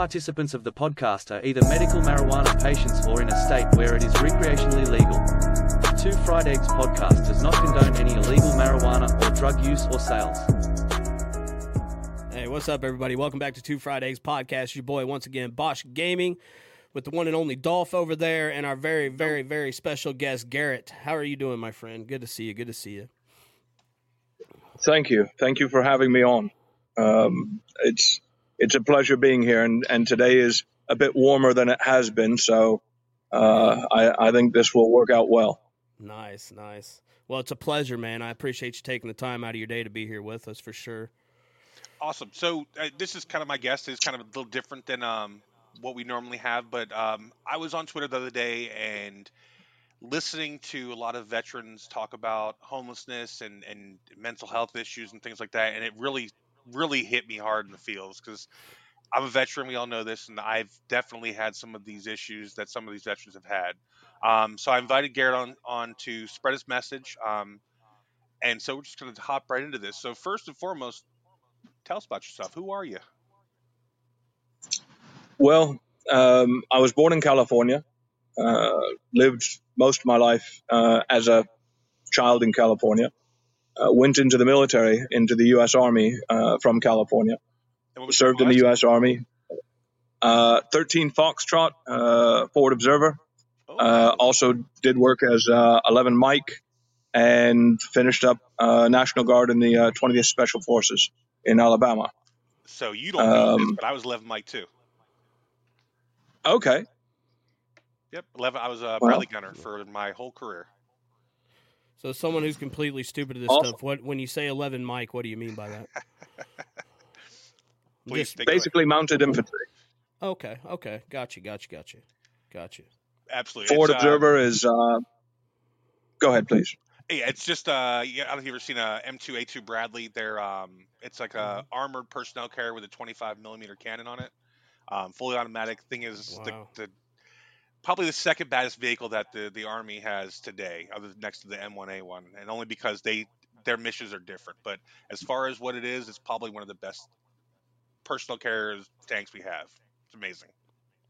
participants of the podcast are either medical marijuana patients or in a state where it is recreationally legal. The Two Fried Eggs podcast does not condone any illegal marijuana or drug use or sales. Hey, what's up, everybody? Welcome back to Two Fried Eggs podcast. Your boy, once again, Bosch Gaming, with the one and only Dolph over there, and our very, very, very special guest, Garrett. How are you doing, my friend? Good to see you. Good to see you. Thank you. Thank you for having me on. Um, it's it's a pleasure being here, and, and today is a bit warmer than it has been, so uh, I, I think this will work out well. Nice, nice. Well, it's a pleasure, man. I appreciate you taking the time out of your day to be here with us for sure. Awesome. So uh, this is kind of my guest. is kind of a little different than um, what we normally have, but um, I was on Twitter the other day and listening to a lot of veterans talk about homelessness and, and mental health issues and things like that, and it really really hit me hard in the fields because I'm a veteran. We all know this, and I've definitely had some of these issues that some of these veterans have had. Um, so I invited Garrett on on to spread his message, um, and so we're just going to hop right into this. So first and foremost, tell us about yourself. Who are you? Well, um, I was born in California. Uh, lived most of my life uh, as a child in California uh, went into the military, into the U.S. Army uh, from California. Served in the U.S. Army. Uh, 13 Foxtrot, uh, Forward Observer. Oh. Uh, also did work as 11 Mike and finished up National Guard in the 20th Special Forces in Alabama. So you don't know um, this, but I was 11 Mike too. Okay. Yep, 11. I was a Bradley well, gunner for my whole career. So someone who's completely stupid at this also, stuff. What when you say eleven, Mike? What do you mean by that? Please, Just, basically mounted infantry. Okay, okay, got you, got you, got you, got you. Absolutely. Forward it's, uh, observer uh, is. Uh, go ahead, please. Yeah, it's just uh, yeah, I don't know if you've ever seen a M2A2 Bradley. They're um, it's like a mm-hmm. armored personnel carrier with a 25 millimeter cannon on it. Um, fully automatic. Thing is, wow. the, the probably the second baddest vehicle that the, the army has today, other than next to the M1A1, and only because they their missions are different. But as far as what it is, it's probably one of the best personal carriers tanks we have. It's amazing.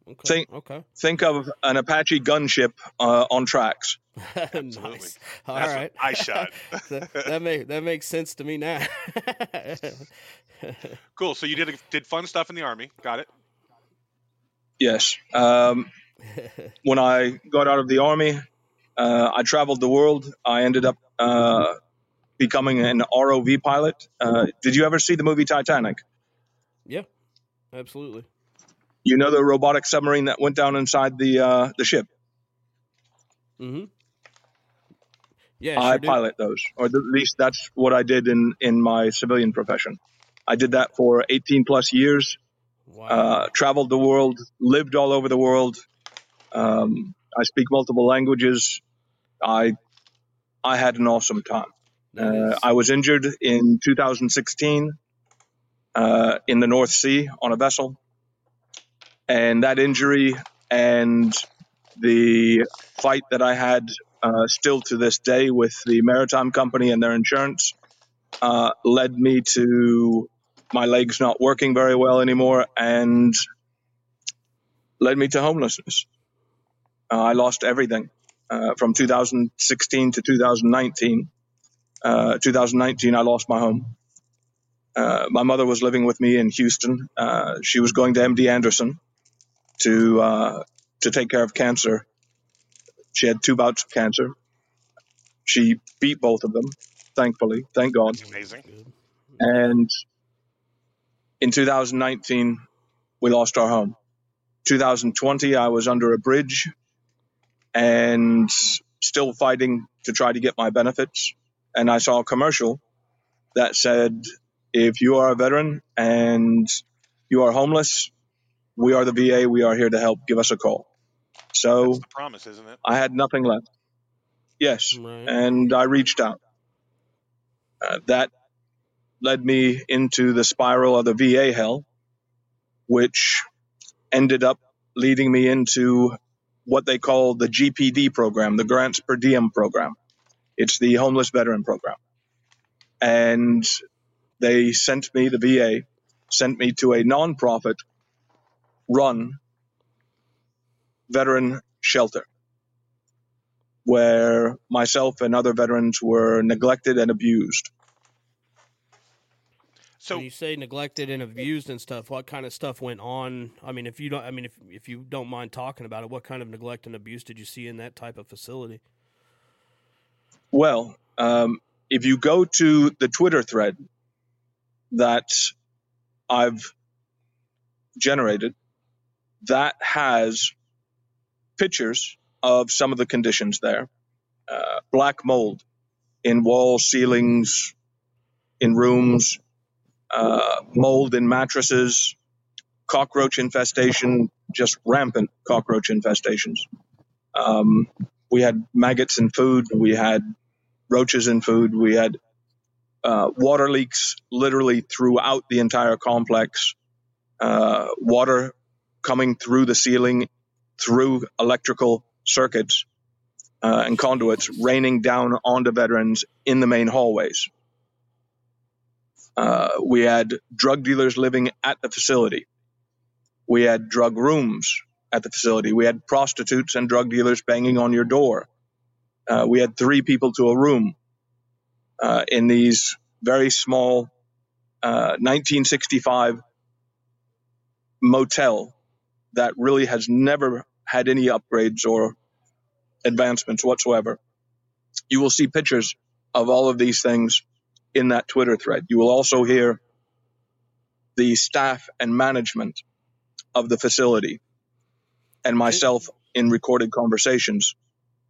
Okay. Think, okay. Think of an Apache gunship uh, on tracks. nice. All That's right. I shot. that, that make that makes sense to me now. cool. So you did did fun stuff in the army. Got it. Yes. Um, when I got out of the army, uh, I traveled the world. I ended up uh, becoming an ROV pilot. Uh, did you ever see the movie Titanic? Yeah, absolutely. You know the robotic submarine that went down inside the uh, the ship. Mm-hmm. Yeah, I pilot those, or at least that's what I did in in my civilian profession. I did that for 18 plus years. Wow. Uh, traveled the world, lived all over the world, um, I speak multiple languages. I I had an awesome time. Uh, I was injured in 2016 uh, in the North Sea on a vessel, and that injury and the fight that I had uh, still to this day with the maritime company and their insurance uh, led me to my legs not working very well anymore and led me to homelessness. Uh, I lost everything uh, from 2016 to 2019. Uh, 2019, I lost my home. Uh, my mother was living with me in Houston. Uh, she was going to MD Anderson to uh, to take care of cancer. She had two bouts of cancer. She beat both of them, thankfully. Thank God. That's amazing. And in 2019, we lost our home. 2020, I was under a bridge and still fighting to try to get my benefits. And I saw a commercial that said, if you are a veteran and you are homeless, we are the VA. We are here to help. Give us a call. So promise, isn't it? I had nothing left. Yes, right. and I reached out. Uh, that led me into the spiral of the VA hell, which ended up leading me into what they call the GPD program, the Grants Per Diem program. It's the homeless veteran program. And they sent me, the VA sent me to a nonprofit run veteran shelter where myself and other veterans were neglected and abused. So when you say neglected and abused and stuff, what kind of stuff went on? I mean, if you don't, I mean, if if you don't mind talking about it, what kind of neglect and abuse did you see in that type of facility? Well, um, if you go to the Twitter thread that I've generated, that has pictures of some of the conditions there. Uh, black mold in walls, ceilings, in rooms, uh, mold in mattresses, cockroach infestation, just rampant cockroach infestations. Um, we had maggots in food, we had roaches in food, we had uh, water leaks literally throughout the entire complex, uh, water coming through the ceiling, through electrical circuits uh, and conduits raining down onto veterans in the main hallways. Uh, we had drug dealers living at the facility. We had drug rooms at the facility. We had prostitutes and drug dealers banging on your door. Uh, we had three people to a room uh, in these very small 1965 uh, motel that really has never had any upgrades or advancements whatsoever. You will see pictures of all of these things in that Twitter thread. You will also hear the staff and management of the facility and myself in recorded conversations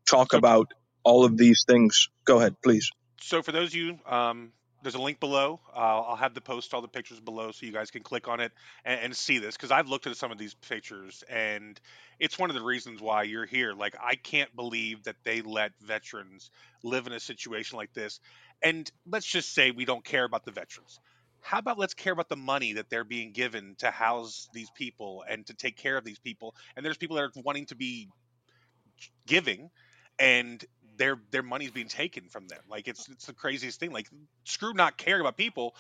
talk about all of these things. Go ahead, please. So, for those of you um, there's a link below. Uh, I'll have the post all the pictures below so you guys can click on it and, and, see this because I've looked at some of these pictures and it's one of the reasons why you're here. Like I can't believe that they let veterans live in a situation like this. And let's just say we don't care about the veterans. How about let's care about the money that they're being given to house these people and to take care of these people? And there's people that are wanting to be giving and their their money's being taken from them. Like it's it's the craziest thing. Like screw not caring about people,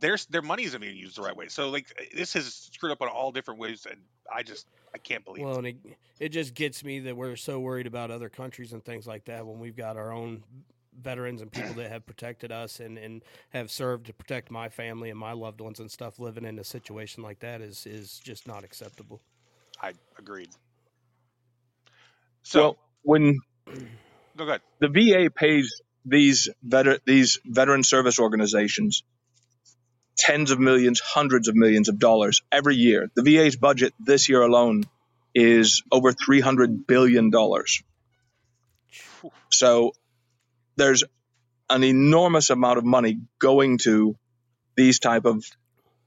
their their money isn't being used the right way. So like this has screwed up on all different ways, and I just I can't believe. Well, it. and it, it just gets me that we're so worried about other countries and things like that when we've got our own veterans and people that have protected us and, and have served to protect my family and my loved ones and stuff living in a situation like that is is just not acceptable. I agreed. So well, when Go ahead. The VA pays these veter- these veteran service organizations tens of millions, hundreds of millions of dollars every year. The VA's budget this year alone is over three hundred billion dollars. So there's an enormous amount of money going to these type of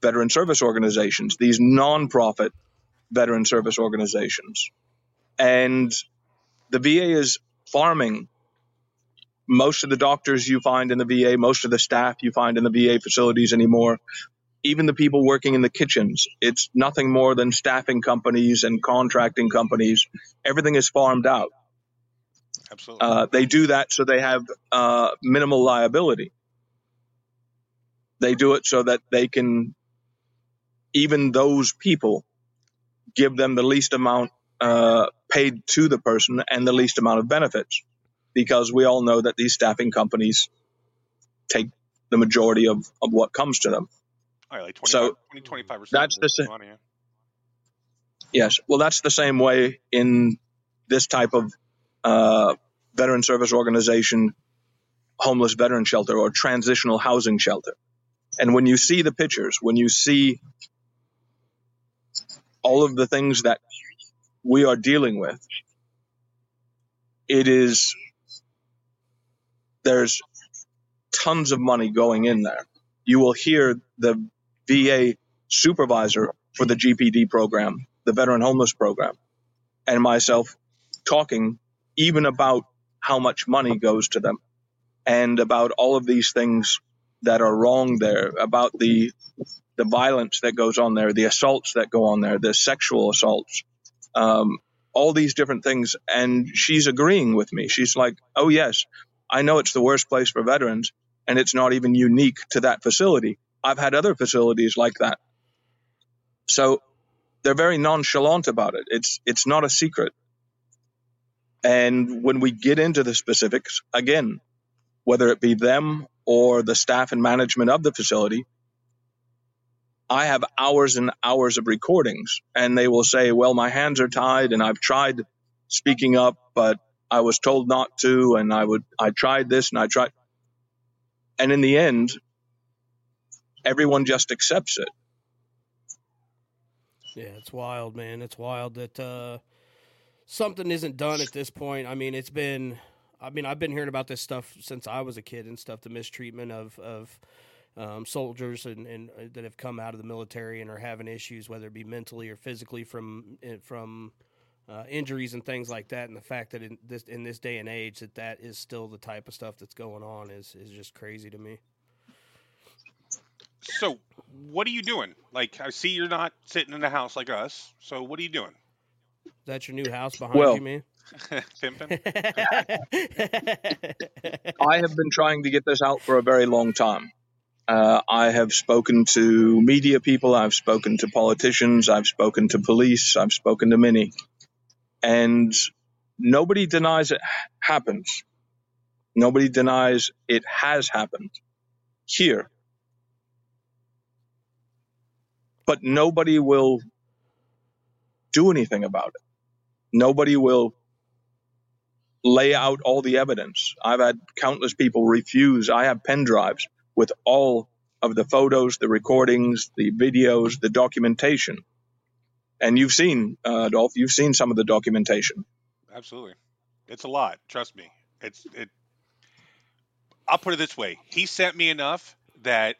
veteran service organizations, these nonprofit veteran service organizations. And the VA is farming. Most of the doctors you find in the VA, most of the staff you find in the VA facilities anymore, even the people working in the kitchens, it's nothing more than staffing companies and contracting companies. Everything is farmed out. Absolutely. Uh, they do that so they have uh, minimal liability. They do it so that they can, even those people, give them the least amount uh, paid to the person and the least amount of benefits because we all know that these staffing companies take the majority of, of what comes to them. All right, like 20, so 20, 25% that's the same. Yes, well, that's the same way in this type of uh, veteran service organization, homeless veteran shelter, or transitional housing shelter. And when you see the pictures, when you see all of the things that we are dealing with. It is, there's tons of money going in there. You will hear the VA supervisor for the GPD program, the Veteran Homeless Program, and myself talking even about how much money goes to them and about all of these things that are wrong there, about the the violence that goes on there, the assaults that go on there, the sexual assaults, um, all these different things. And she's agreeing with me. She's like, oh, yes, I know it's the worst place for veterans, and it's not even unique to that facility. I've had other facilities like that. So they're very nonchalant about it. It's it's not a secret. And when we get into the specifics, again, whether it be them or the staff and management of the facility, I have hours and hours of recordings, and they will say, Well, my hands are tied, and I've tried speaking up, but I was told not to, and I would, I tried this and I tried. And in the end, everyone just accepts it. Yeah, it's wild, man. It's wild that uh, something isn't done at this point. I mean, it's been, I mean, I've been hearing about this stuff since I was a kid and stuff. The mistreatment of of um, soldiers and, and uh, that have come out of the military and are having issues, whether it be mentally or physically from eh, from uh, injuries and things like that. And the fact that in this in this day and age that that is still the type of stuff that's going on is is just crazy to me. So, what are you doing? Like, I see you're not sitting in the house like us. So, what are you doing? Is that your new house behind well, you, man? Pimping. I have been trying to get this out for a very long time. Uh, I have spoken to media people, I've spoken to politicians, I've spoken to police, I've spoken to many. And nobody denies it happens. Nobody denies it has happened here. but nobody will do anything about it. Nobody will lay out all the evidence. I've had countless people refuse. I have pen drives with all of the photos, the recordings, the videos, the documentation. And you've seen, uh, Dolph, you've seen some of the documentation. Absolutely. It's a lot. Trust me. It's, it, I'll put it this way. He sent me enough that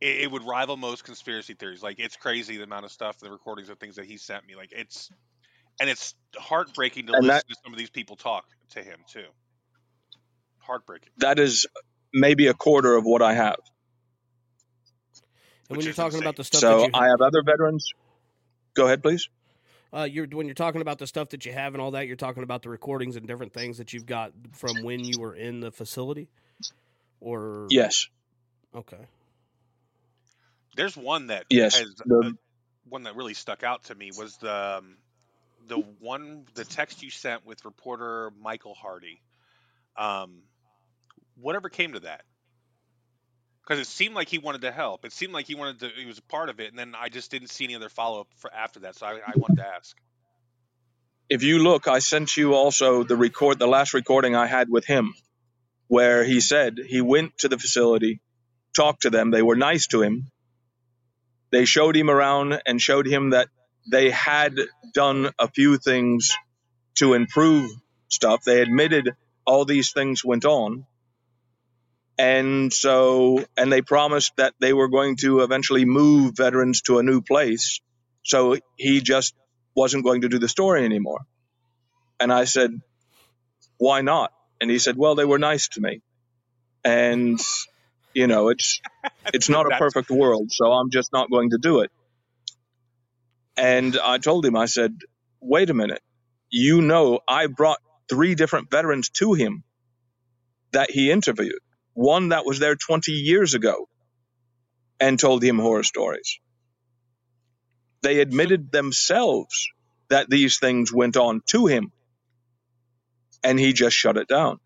it, it, would rival most conspiracy theories. Like it's crazy the amount of stuff, the recordings of things that he sent me. Like it's and it's heartbreaking to and listen that, to some of these people talk to him too. Heartbreaking. That is maybe a quarter of what I have. And when you're talking insane. about the stuff, so have, I have other veterans. Go ahead, please. Uh, you're when you're talking about the stuff that you have and all that. You're talking about the recordings and different things that you've got from when you were in the facility, or yes. Okay. There's one that yes, has the, uh, one that really stuck out to me was the um, the one the text you sent with reporter Michael Hardy. Um, whatever came to that? Because it seemed like he wanted to help. It seemed like he wanted to. He was a part of it, and then I just didn't see any other follow up after that. So I, I wanted to ask. If you look, I sent you also the record, the last recording I had with him, where he said he went to the facility, talked to them. They were nice to him, they showed him around and showed him that they had done a few things to improve stuff. They admitted all these things went on. And so, and they promised that they were going to eventually move veterans to a new place. So he just wasn't going to do the story anymore. And I said, why not? And he said, well, they were nice to me. And you know, it's it's not a perfect world, so I'm just not going to do it. And I told him, I said, wait a minute. You know, I brought three different veterans to him that he interviewed. One that was there 20 years ago and told him horror stories. They admitted themselves that these things went on to him, and he just shut it down.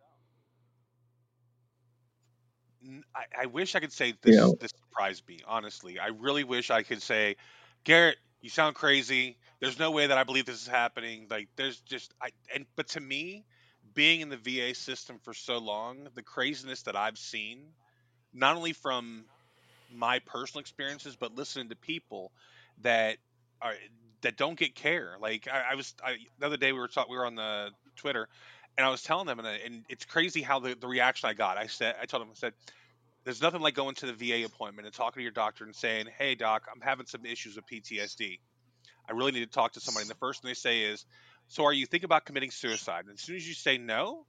I, I wish I could say this. Yeah. This surprised me. Honestly, I really wish I could say, Garrett, you sound crazy. There's no way that I believe this is happening. Like, there's just I and but to me, being in the VA system for so long, the craziness that I've seen, not only from my personal experiences, but listening to people that are that don't get care. Like I, I was I, the other day we were talking, we were on the Twitter, and I was telling them, and, and it's crazy how the, the reaction I got. I said, I told them, I said, there's nothing like going to the VA appointment and talking to your doctor and saying, "Hey, doc, I'm having some issues with PTSD. I really need to talk to somebody." And the first thing they say is, "So, are you thinking about committing suicide?" And as soon as you say no,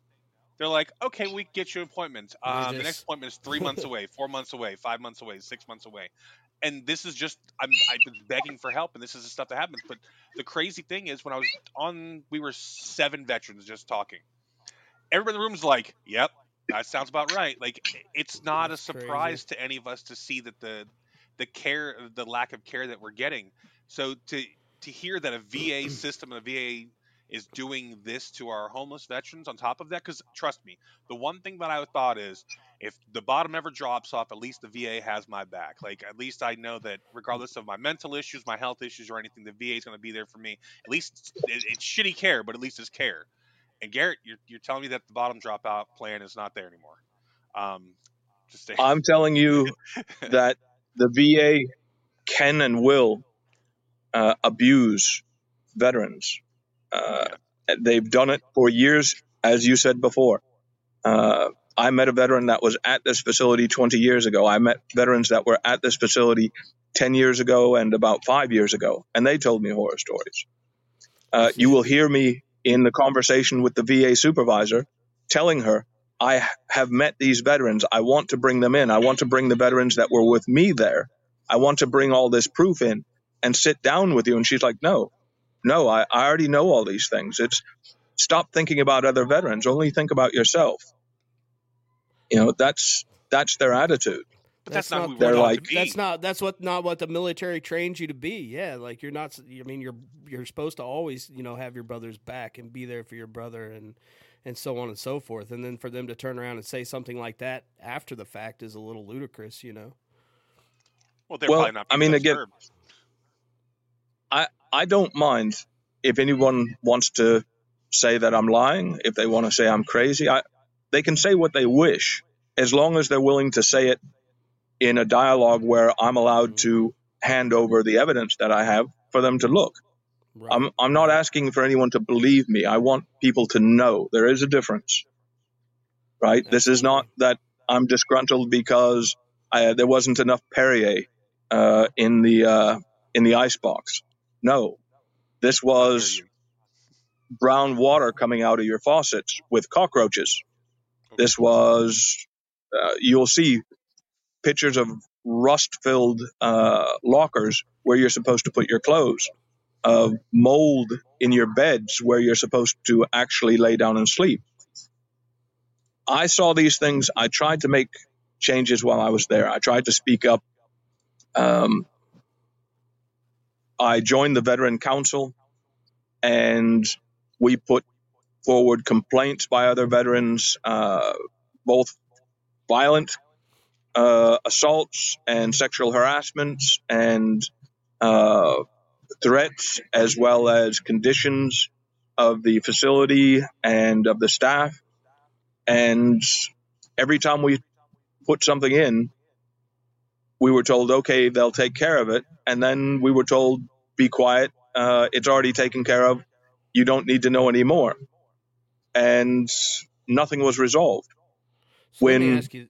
they're like, "Okay, we get you an appointment. Um, just... The next appointment is three months away, four months away, five months away, six months away." And this is just I'm I've been begging for help, and this is the stuff that happens. But the crazy thing is, when I was on, we were seven veterans just talking. Everybody in the room's like, "Yep, that sounds about right. Like it's not That's a surprise crazy. to any of us to see that the the care, the lack of care that we're getting. So to to hear that a VA system and a VA is doing this to our homeless veterans on top of that because trust me the one thing that i thought is if the bottom ever drops off at least the va has my back like at least i know that regardless of my mental issues my health issues or anything the va is going to be there for me at least it, it's shitty care but at least it's care and garrett you're, you're telling me that the bottom dropout plan is not there anymore um, just i'm telling you that the va can and will uh, abuse veterans uh, they've done it for years, as you said before. Uh, I met a veteran that was at this facility 20 years ago. I met veterans that were at this facility 10 years ago and about five years ago, and they told me horror stories. Uh, you will hear me in the conversation with the VA supervisor telling her, I have met these veterans. I want to bring them in. I want to bring the veterans that were with me there. I want to bring all this proof in and sit down with you. And she's like, No, no, I, I already know all these things. It's stop thinking about other veterans. Only think about yourself. You know, that's that's their attitude. But that's, that's not they're like that's not that's what not what the military trains you to be. Yeah, like you're not. I mean, you're you're supposed to always you know have your brother's back and be there for your brother and and so on and so forth. And then for them to turn around and say something like that after the fact is a little ludicrous, you know. Well, well I mean, again, I I don't mind if anyone wants to say that I'm lying, if they want to say I'm crazy. I, they can say what they wish as long as they're willing to say it in a dialogue where I'm allowed to hand over the evidence that I have for them to look. Right. I'm I'm not asking for anyone to believe me. I want people to know there is a difference. Right? This is not that I'm disgruntled because I, there wasn't enough Perrier uh, in the uh, in the ice box. No, this was brown water coming out of your faucets with cockroaches. This was, uh, you'll see pictures of rust filled uh, lockers where you're supposed to put your clothes, of mold in your beds where you're supposed to actually lay down and sleep. I saw these things. I tried to make changes while I was there. I tried to speak up. Um, I joined the Veteran Council and we put forward complaints by other veterans, uh, both violent uh, assaults and sexual harassments and uh, threats, as well as conditions of the facility and of the staff. And every time we put something in, we were told, okay, they'll take care of it. And then we were told, be quiet. Uh, it's already taken care of. You don't need to know anymore. And nothing was resolved. So when you,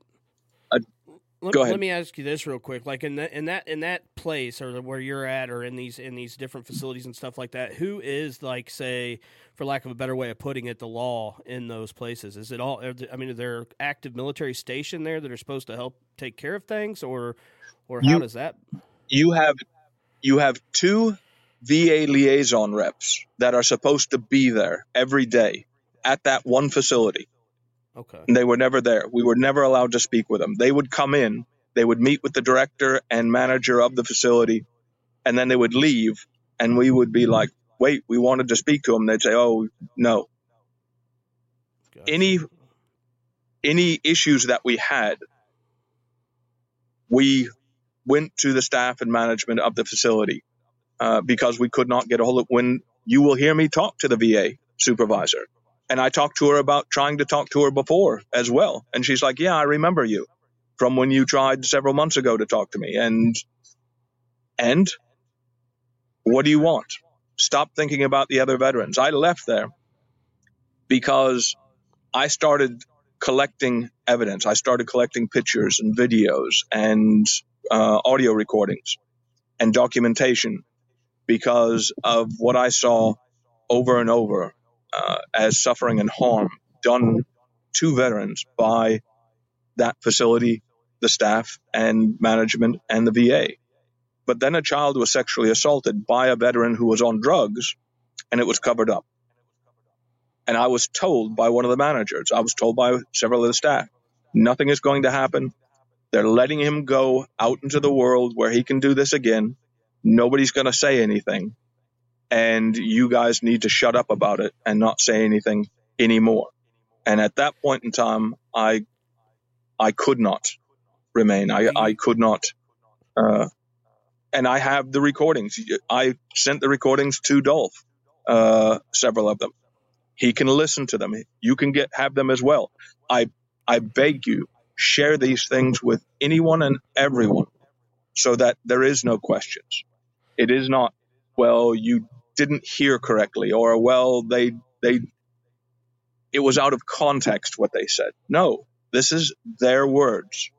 let, go ahead. Let me ask you this real quick. Like in that in that in that place or where you're at, or in these in these different facilities and stuff like that, who is like say, for lack of a better way of putting it, the law in those places? Is it all? I mean, are there active military station there that are supposed to help take care of things, or or how you, does that? You have you have two VA liaison reps that are supposed to be there every day at that one facility. Okay. And they were never there. We were never allowed to speak with them. They would come in, they would meet with the director and manager of the facility, and then they would leave. And we would be like, wait, we wanted to speak to them. They'd say, oh, no. Gotcha. Any any issues that we had, we went to the staff and management of the facility uh, because we could not get a hold of when you will hear me talk to the VA supervisor. And I talked to her about trying to talk to her before as well. And she's like, Yeah, I remember you from when you tried several months ago to talk to me. And, and what do you want? Stop thinking about the other veterans. I left there because I started collecting evidence. I started collecting pictures and videos and uh, audio recordings and documentation because of what I saw over and over uh, as suffering and harm done to veterans by that facility, the staff and management and the VA. But then a child was sexually assaulted by a veteran who was on drugs and it was covered up. And I was told by one of the managers, I was told by several of the staff, nothing is going to happen. They're letting him go out into the world where he can do this again. Nobody's going to say anything. And you guys need to shut up about it and not say anything anymore. And at that point in time, I, I could not remain. I, I could not, uh, and I have the recordings. I sent the recordings to Dolph, uh, several of them. He can listen to them. You can get have them as well. I I beg you, share these things with anyone and everyone, so that there is no questions. It is not well you didn't hear correctly or well they they it was out of context what they said. No, this is their words.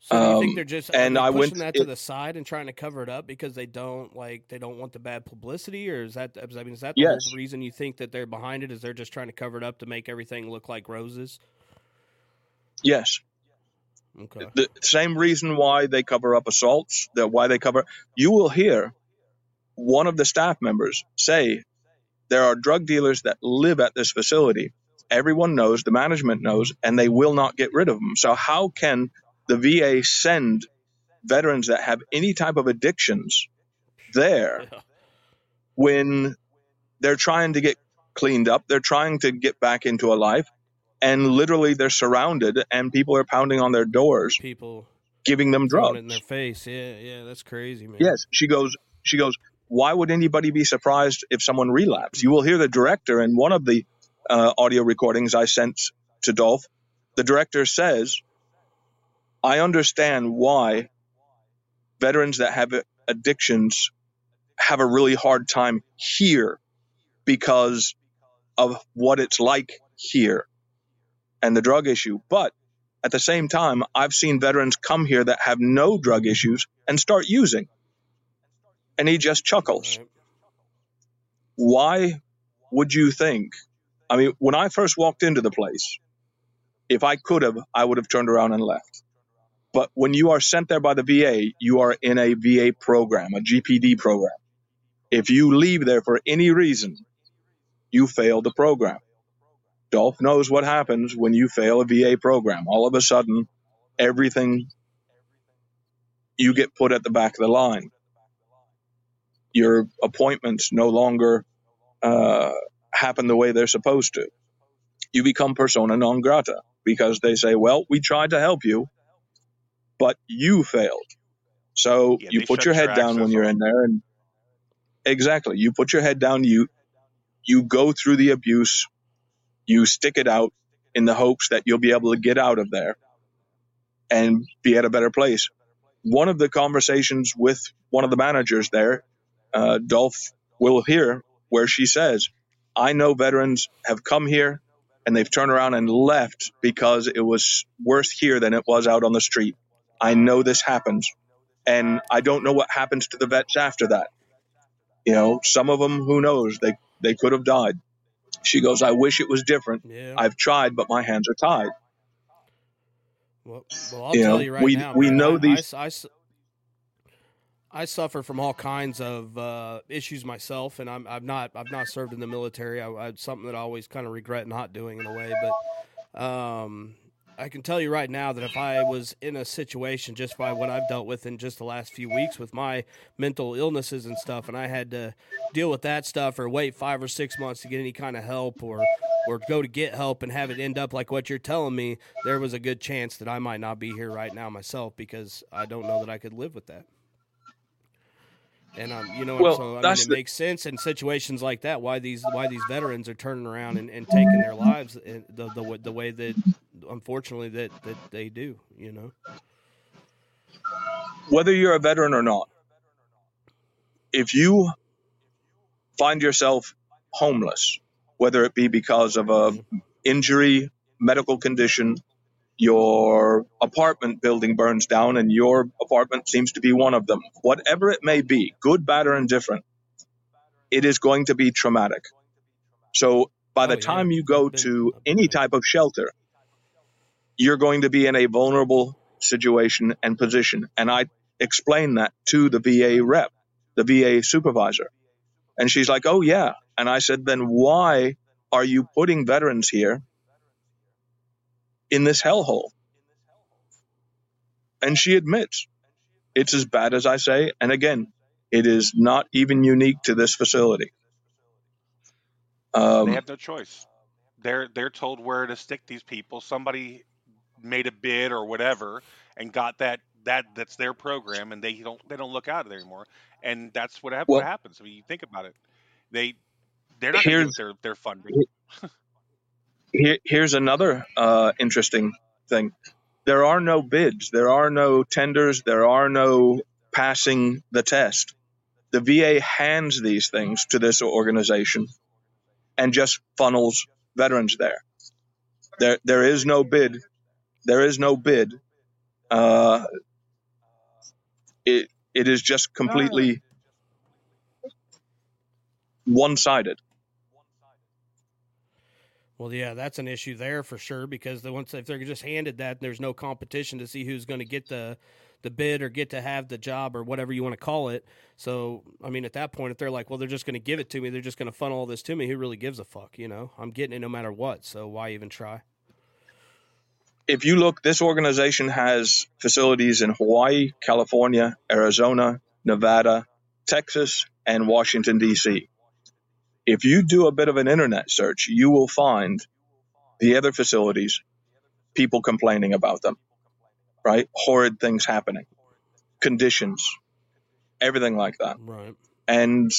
So do you think um, they're just and I pushing went, that to it, the side and trying to cover it up because they don't like they don't want the bad publicity, or is that I mean is that the yes. whole reason you think that they're behind it? Is they're just trying to cover it up to make everything look like roses? Yes. Okay. The same reason why they cover up assaults, that why they cover. You will hear one of the staff members say there are drug dealers that live at this facility. Everyone knows, the management knows, and they will not get rid of them. So how can the VA send veterans that have any type of addictions there yeah. when they're trying to get cleaned up, they're trying to get back into a life, and literally they're surrounded and people are pounding on their doors. People giving them drugs in their face. Yeah, yeah, that's crazy, man. Yes, she goes. She goes. Why would anybody be surprised if someone relapsed? You will hear the director in one of the uh, audio recordings I sent to Dolph. The director says I understand why veterans that have addictions have a really hard time here because of what it's like here and the drug issue. But at the same time, I've seen veterans come here that have no drug issues and start using. And he just chuckles. Why would you think? I mean, when I first walked into the place, if I could have, I would have turned around and left. But when you are sent there by the VA, you are in a VA program, a GPD program. If you leave there for any reason, you fail the program. Dolph knows what happens when you fail a VA program. All of a sudden, everything you get put at the back of the line. Your appointments no longer uh, happen the way they're supposed to. You become persona non grata because they say, well, we tried to help you, but you failed. So yeah, you put your head down when you're in there and exactly, you put your head down, you you go through the abuse, you stick it out in the hopes that you'll be able to get out of there and be at a better place. One of the conversations with one of the managers there, uh, Dolph will hear where she says, I know veterans have come here and they've turned around and left because it was worse here than it was out on the street. I know this happens. And I don't know what happens to the vets after that. You know, some of them, who knows, they, they could have died. She goes, I wish it was different. Yeah. I've tried, but my hands are tied. Well, well I'll you tell know, you right we, now. We man, know I, these. I, I, I, suffer from all kinds of uh, issues myself, and I'm, I've not I've not served in the military. I, I something that I always kind of regret not doing in a way, but um, I can tell you right now that if I was in a situation just by what I've dealt with in just the last few weeks with my mental illnesses and stuff, and I had to deal with that stuff or wait five or six months to get any kind of help or or go to get help and have it end up like what you're telling me, there was a good chance that I might not be here right now myself because I don't know that I could live with that. And um, you know, well, so I mean, it the... makes sense in situations like that why these why these veterans are turning around and, and taking their lives the, the the way that unfortunately that that they do. You know, whether you're a veteran or not, if you find yourself homeless, whether it be because of a mm-hmm. injury, medical condition, your apartment building burns down and your apartment seems to be one of them. Whatever it may be, good, bad, or indifferent, it is going to be traumatic. So by the oh, time you go to any type of shelter, you're going to be in a vulnerable situation and position. And I explained that to the VA rep, the VA supervisor. And she's like, oh, yeah. And I said, then why are you putting veterans here in this hellhole. And she admits it's as bad as I say. And again, It is not even unique to this facility. Um, they have no choice. They're they're told where to stick these people. Somebody made a bid or whatever and got that that that's their program, and they don't they don't look out of there anymore. And that's what, well, what happens. I mean, you think about it. They they're not to their their funding. Here, here's another uh, interesting thing. There are no bids. There are no tenders. There are no passing the test. The VA hands these things to this organization and just funnels veterans there. There, there is no bid. There is no bid. Uh, it, it is just completely one-sided. Well, yeah, that's an issue there for sure because the once if they're just handed that, there's no competition to see who's going to get the the bid or get to have the job or whatever you want to call it. So, I mean, at that point, if they're like, well, they're just going to give it to me, they're just going to funnel all this to me. Who really gives a fuck? You know, I'm getting it no matter what. So why even try? If you look, this organization has facilities in Hawaii, California, Arizona, Nevada, Texas, and Washington, D.C. If you do a bit of an internet search, you will find the other facilities, people complaining about them, right? Horrid things happening, conditions, everything like that. Right. And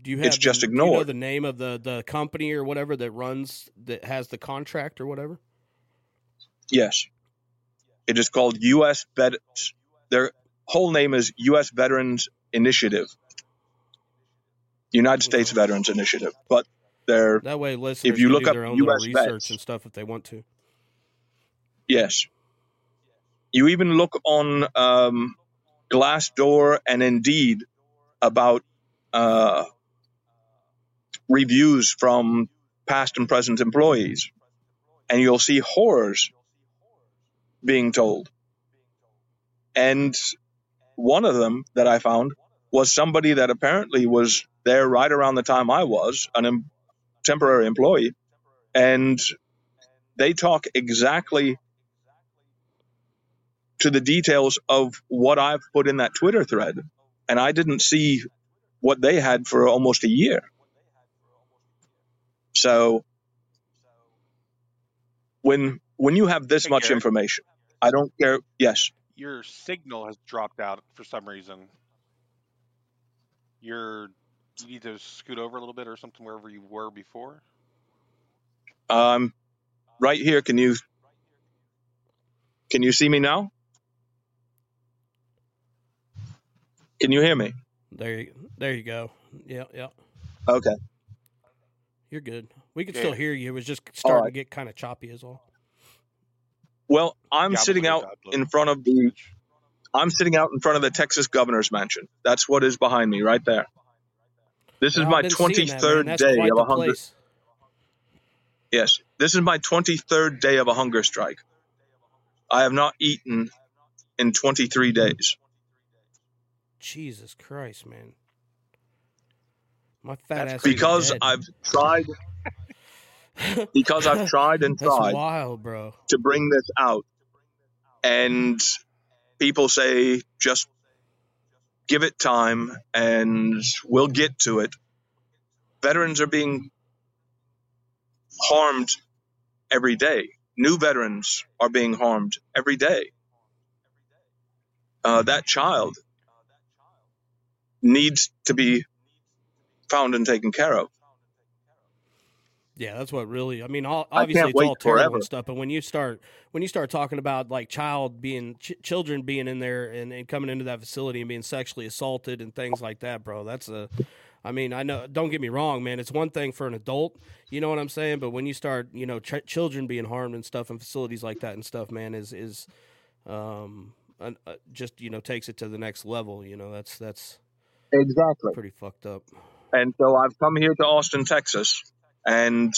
do you have it's the, just ignored. you know the name of the, the company or whatever that runs, that has the contract or whatever? Yes. It is called U.S. Vet. Their whole name is U.S. Veterans Initiative. United States Veterans Initiative. But they're that way. Listeners if you look up U.S. research vets, and stuff if they want to. Yes. You even look on um, Glassdoor and Indeed about uh, reviews from past and present employees, and you'll see horrors being told. And one of them that I found was somebody that apparently was there right around the time I was, an em- temporary employee, and they talk exactly to the details of what I've put in that Twitter thread. And I didn't see what they had for almost a year. So when when you have this much information, I don't care. Yes. Your signal has dropped out for some reason. You're you need to scoot over a little bit or something wherever you were before? Um, right here. Can you can you see me now? Can you hear me? There you there you go. Yeah, yeah. Okay. You're good. We can still hear you. It was just starting right. to get kind of choppy as well. Well, I'm sitting out in front of the I'm sitting out in front of the Texas governor's mansion. That's what is behind me right there. This is my 23rd day of a hunger. Place. Yes, this is my 23rd day of a hunger strike. I have not eaten in 23 days. Jesus Christ, man. My fat ass. Because I've tried. because I've tried and tried. wild, bro. To bring this out, and people say just give it time and we'll get to it. Veterans are being harmed every day. New veterans are being harmed every day. Uh, that child needs to be found and taken care of. Yeah, that's what really. I mean, all, obviously it's all terrible forever. and stuff, but when you start when you start talking about like child being ch- children being in there and, and coming into that facility and being sexually assaulted and things like that, bro, that's a. I mean, I know. Don't get me wrong, man. It's one thing for an adult, you know what I'm saying. But when you start, you know, ch- children being harmed and stuff in facilities like that and stuff, man, is is um uh, just you know takes it to the next level. You know, that's that's exactly pretty fucked up. And so I've come here to Austin, Texas and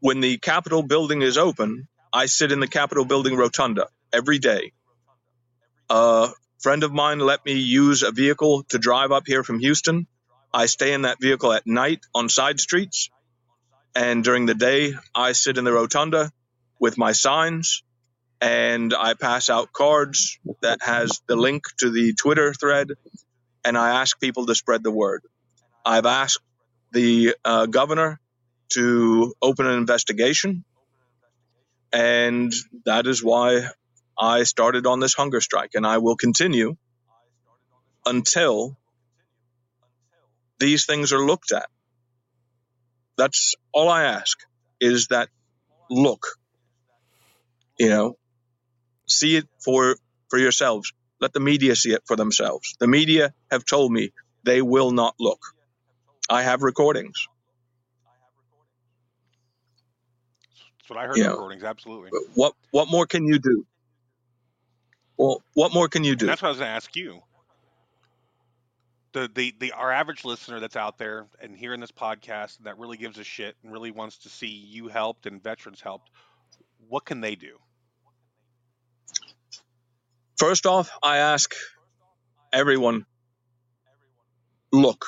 when the Capitol building is open, I sit in the Capitol building rotunda every day. A friend of mine let me use a vehicle to drive up here from Houston. I stay in that vehicle at night on side streets. And during the day, I sit in the rotunda with my signs and I pass out cards that has the link to the Twitter thread and I ask people to spread the word. I've asked the uh, governor to open an investigation, and that is why I started on this hunger strike, and I will continue until these things are looked at. That's all I ask is that look, you know, see it for for yourselves. Let the media see it for themselves. The media have told me they will not look. I have recordings. That's what I heard. You recordings, absolutely. What what more can you do? Well, what more can you do? And that's what I was going to ask you. The, the the our average listener that's out there and hearing this podcast that really gives a shit and really wants to see you helped and veterans helped, what can they do? First off, I ask everyone look,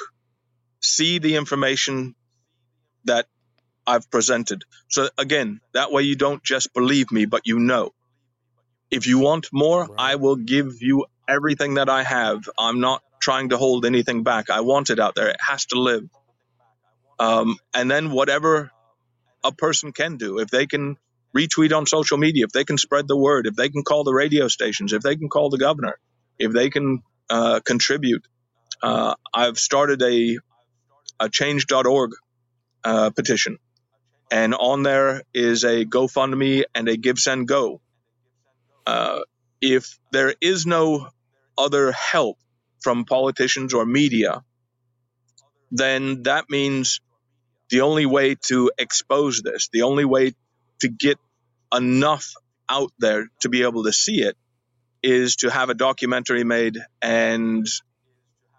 see the information that I've presented. So, again, that way you don't just believe me, but you know. If you want more, right. I will give you everything that I have. I'm not trying to hold anything back. I want it out there. It has to live. Um, and then whatever a person can do, if they can retweet on social media, if they can spread the word, if they can call the radio stations, if they can call the governor, if they can uh, contribute. Uh, I've started a, a change.org uh, petition, and on there is a GoFundMe and a Give Send Go. Uh, if there is no other help from politicians or media, then that means the only way to expose this, the only way to get enough out there to be able to see it is to have a documentary made and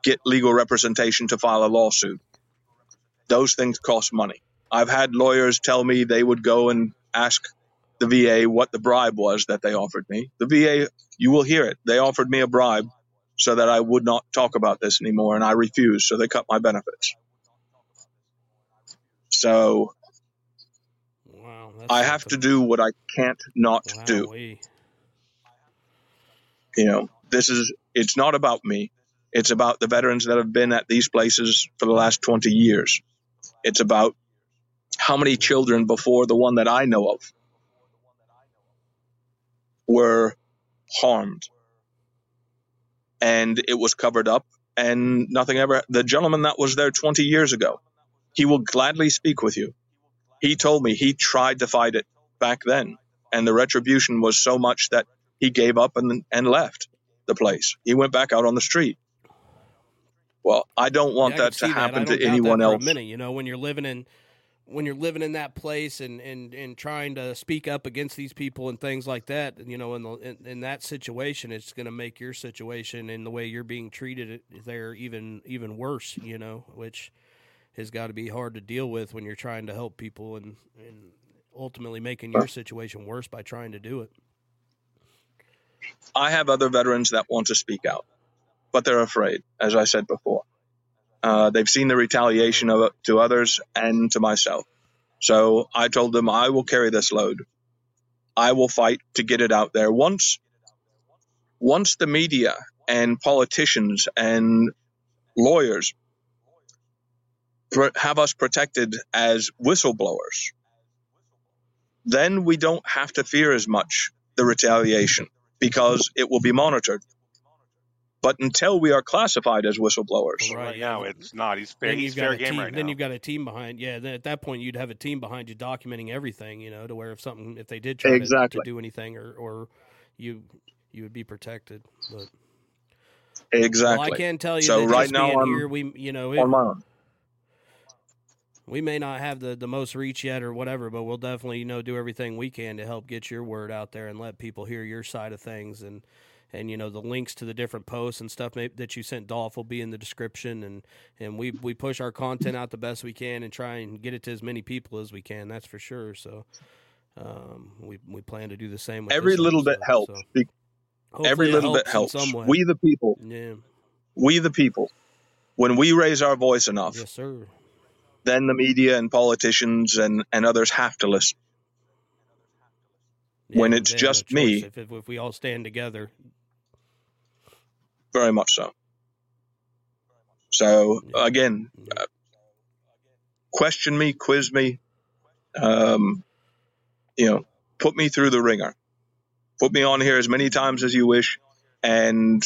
get legal representation to file a lawsuit. Those things cost money. I've had lawyers tell me they would go and ask the VA what the bribe was that they offered me. The VA, you will hear it. They offered me a bribe so that I would not talk about this anymore, and I refused, so they cut my benefits. So I have to do what I can't not wow, do. You know, this is it's not about me. It's about the veterans that have been at these places for the last 20 years. It's about how many children before the one that I know of were harmed. And it was covered up and nothing ever. The gentleman that was there 20 years ago, he will gladly speak with you he told me he tried to fight it back then, and the retribution was so much that he gave up and and left the place. He went back out on the street. Well, I don't want yeah, that to happen that. to anyone else. minute, you know, when you're living in when you're living in that place and, and, and trying to speak up against these people and things like that, you know, in the in, in that situation, it's going to make your situation and the way you're being treated uh, there even even worse. You know, which has got to be hard to deal with when you're trying to help people and, and ultimately making your situation worse by trying to do it. I have other veterans that want to speak out, but they're afraid, as I said before. Uh, they've seen the retaliation of to others and to myself. So I told them I will carry this load. I will fight to get it out there. Once, once the media and politicians and lawyers have us protected as whistleblowers, then we don't have to fear as much the retaliation because it will be monitored. But until we are classified as whistleblowers, right now it's not. He's fair, he's fair game team, right Then you've got a team behind. Yeah, then at that point you'd have a team behind you documenting everything. You know, to where if something, if they did try exactly. to, to, do anything, or or you you would be protected. But exactly, well, I can tell you. So right now, I'm here, we you know it, we may not have the, the most reach yet or whatever, but we'll definitely you know do everything we can to help get your word out there and let people hear your side of things and and you know the links to the different posts and stuff that you sent Dolph will be in the description and and we we push our content out the best we can and try and get it to as many people as we can. That's for sure. So um, we we plan to do the same. Every little episode, bit helps. So. Every little helps bit helps. We the people. Yeah. We the people. When we raise our voice enough, yes, sir then the media and politicians and, and others have to listen. Yeah, when it's just me, if, if, we all stand together, very much so. So again, uh, question me, quiz me, um, you know, put me through the wringer. Put me on here as many times as you wish, and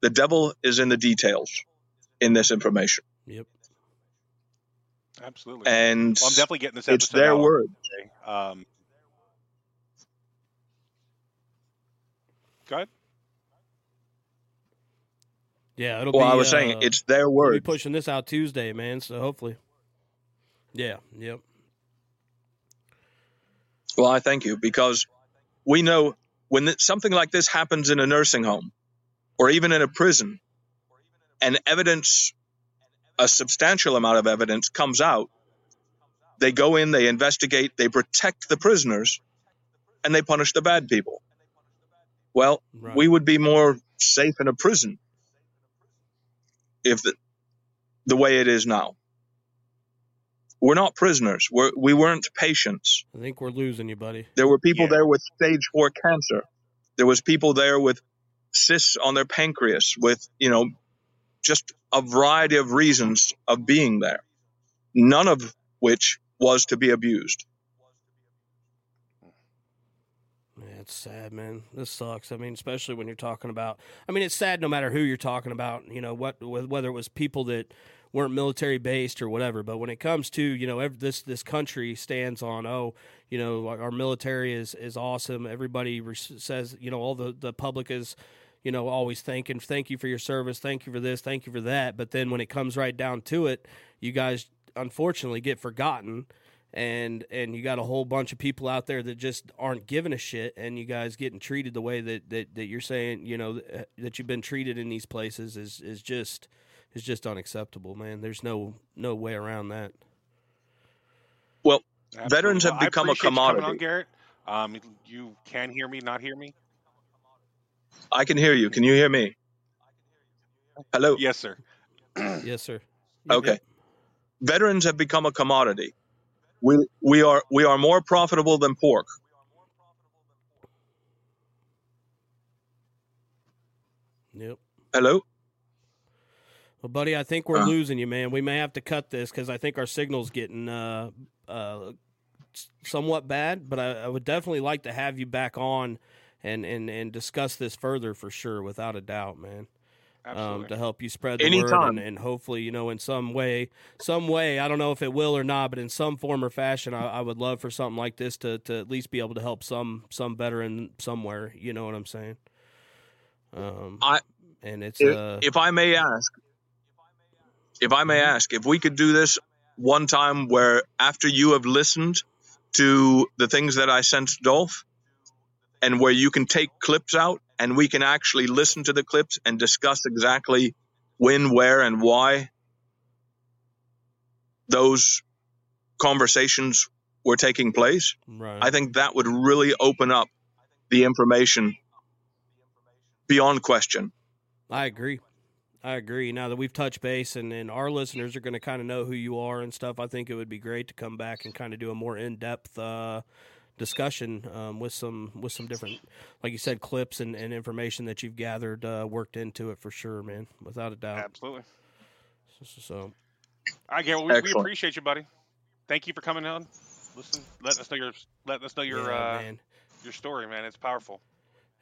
the devil is in the details in this information. Yep. Absolutely. And well, I'm definitely getting this episode. It's their out. word. Um, go ahead. Yeah, it'll well, be. Well, I was uh, saying it's their word. we'll be pushing this out Tuesday, man. So hopefully. Yeah. Yep. Well, I thank you because we know when th- something like this happens in a nursing home or even in a prison, and evidence, a substantial amount of evidence comes out, they go in, they investigate, they protect the prisoners, and they punish the bad people. Well, Right. we would be more safe in a prison if the, the way it is now. We're not prisoners. We're, we weren't patients. I think we're losing you, buddy. There were people Yeah. there with stage four cancer. There was people there with cysts on their pancreas, with you know, just a variety of reasons of being there. None of which was to be abused. Yeah, it's sad, man. This sucks. I mean, especially when you're talking about. I mean, it's sad no matter who you're talking about. You know, what wh- whether it was people that weren't military based or whatever. But when it comes to you know ev this this country stands on oh you know our, military is is awesome. Everybody says you know all the the public is you know always thanking thank you for your service, thank you for this, thank you for that. But then when it comes right down to it, you guys unfortunately get forgotten and and you got a whole bunch of people out there that just aren't giving a shit and you guys getting treated the way that that, that you're saying you know that, that you've been treated in these places is is just is just unacceptable man there's no no way around that Well, Absolutely. Veterans have Well, become a appreciate you commodity. on, Garrett. Um, you can hear me, not hear me. I can hear you. Can you hear me? Hello. Yes, sir. yes sir Okay. Yep. Veterans have become a commodity. We we are we are more profitable than pork. yep Hello. well buddy i think we're Uh. losing you man we may have to cut this because i think our signal's getting uh uh somewhat bad but I, I would definitely like to have you back on and and and discuss this further for sure without a doubt man um, to help you spread the word and, and hopefully you know in some way some way i don't know if it will or not but in some form or fashion i, I would love for something like this to, to at least be able to help some some veteran somewhere. You know what i'm saying? Um I- and it's If, uh if I may ask, if I may ask, if we could do this one time where after you have listened to the things that I sent Dolph, and where you can take clips out and we can actually listen to the clips and discuss exactly when, where, and why those conversations were taking place, right I think that would really open up the information beyond question. I agree. I agree. Now that we've touched base and, and our listeners are going to kind of know who you are and stuff, I think it would be great to come back and kind of do a more in depth uh, discussion um, with some with some different, like you said, clips and, and information that you've gathered, uh, worked into it for sure, man, without a doubt. Absolutely. So, All right, Garrett. We, we appreciate you, buddy. Thank you for coming on. Listen, let us know your letting us know your yeah, uh, man. your story, man. It's powerful.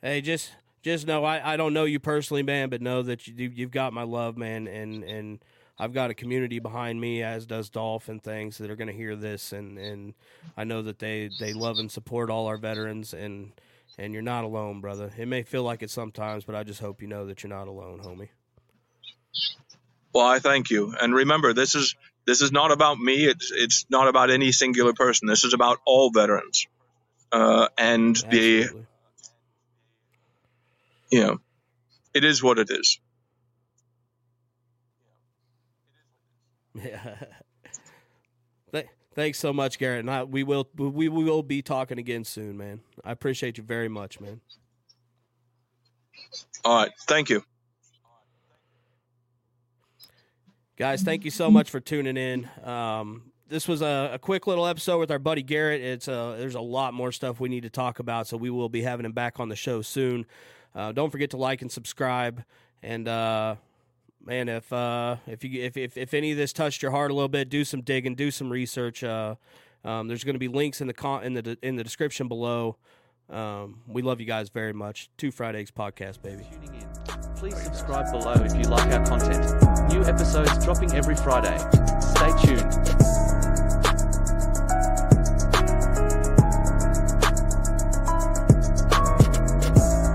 Hey, just just know I, I don't know you personally, man, but know that you you've got my love, man, and and I've got a community behind me, as does Dolph and things that are going to hear this, and and I know that they they love and support all our veterans, and and you're not alone, brother. It may feel like it sometimes, but I just hope you know that you're not alone, homie. Well, I thank you. And remember, this is this is not about me. It's it's not about any singular person. This is about all veterans. Uh, and the you know, it is what it is. Yeah. Th- Thanks so much, Garrett. And I, we will we will be talking again soon, man. I appreciate you very much, man. All right, thank you. Guys, thank you so much for tuning in. Um, this was a, a quick little episode with our buddy Garrett. It's uh, there's a lot more stuff we need to talk about, so we will be having him back on the show soon. Uh, don't forget to like and subscribe, and uh, man, if uh, if you if, if if any of this touched your heart a little bit, do some digging, do some research. Uh, um, there's going to be links in the con- in the in the description below. Um, we love you guys very much. Two Fried Eggs podcast, baby. Please subscribe below if you like our content. New episodes dropping every Friday. Stay tuned.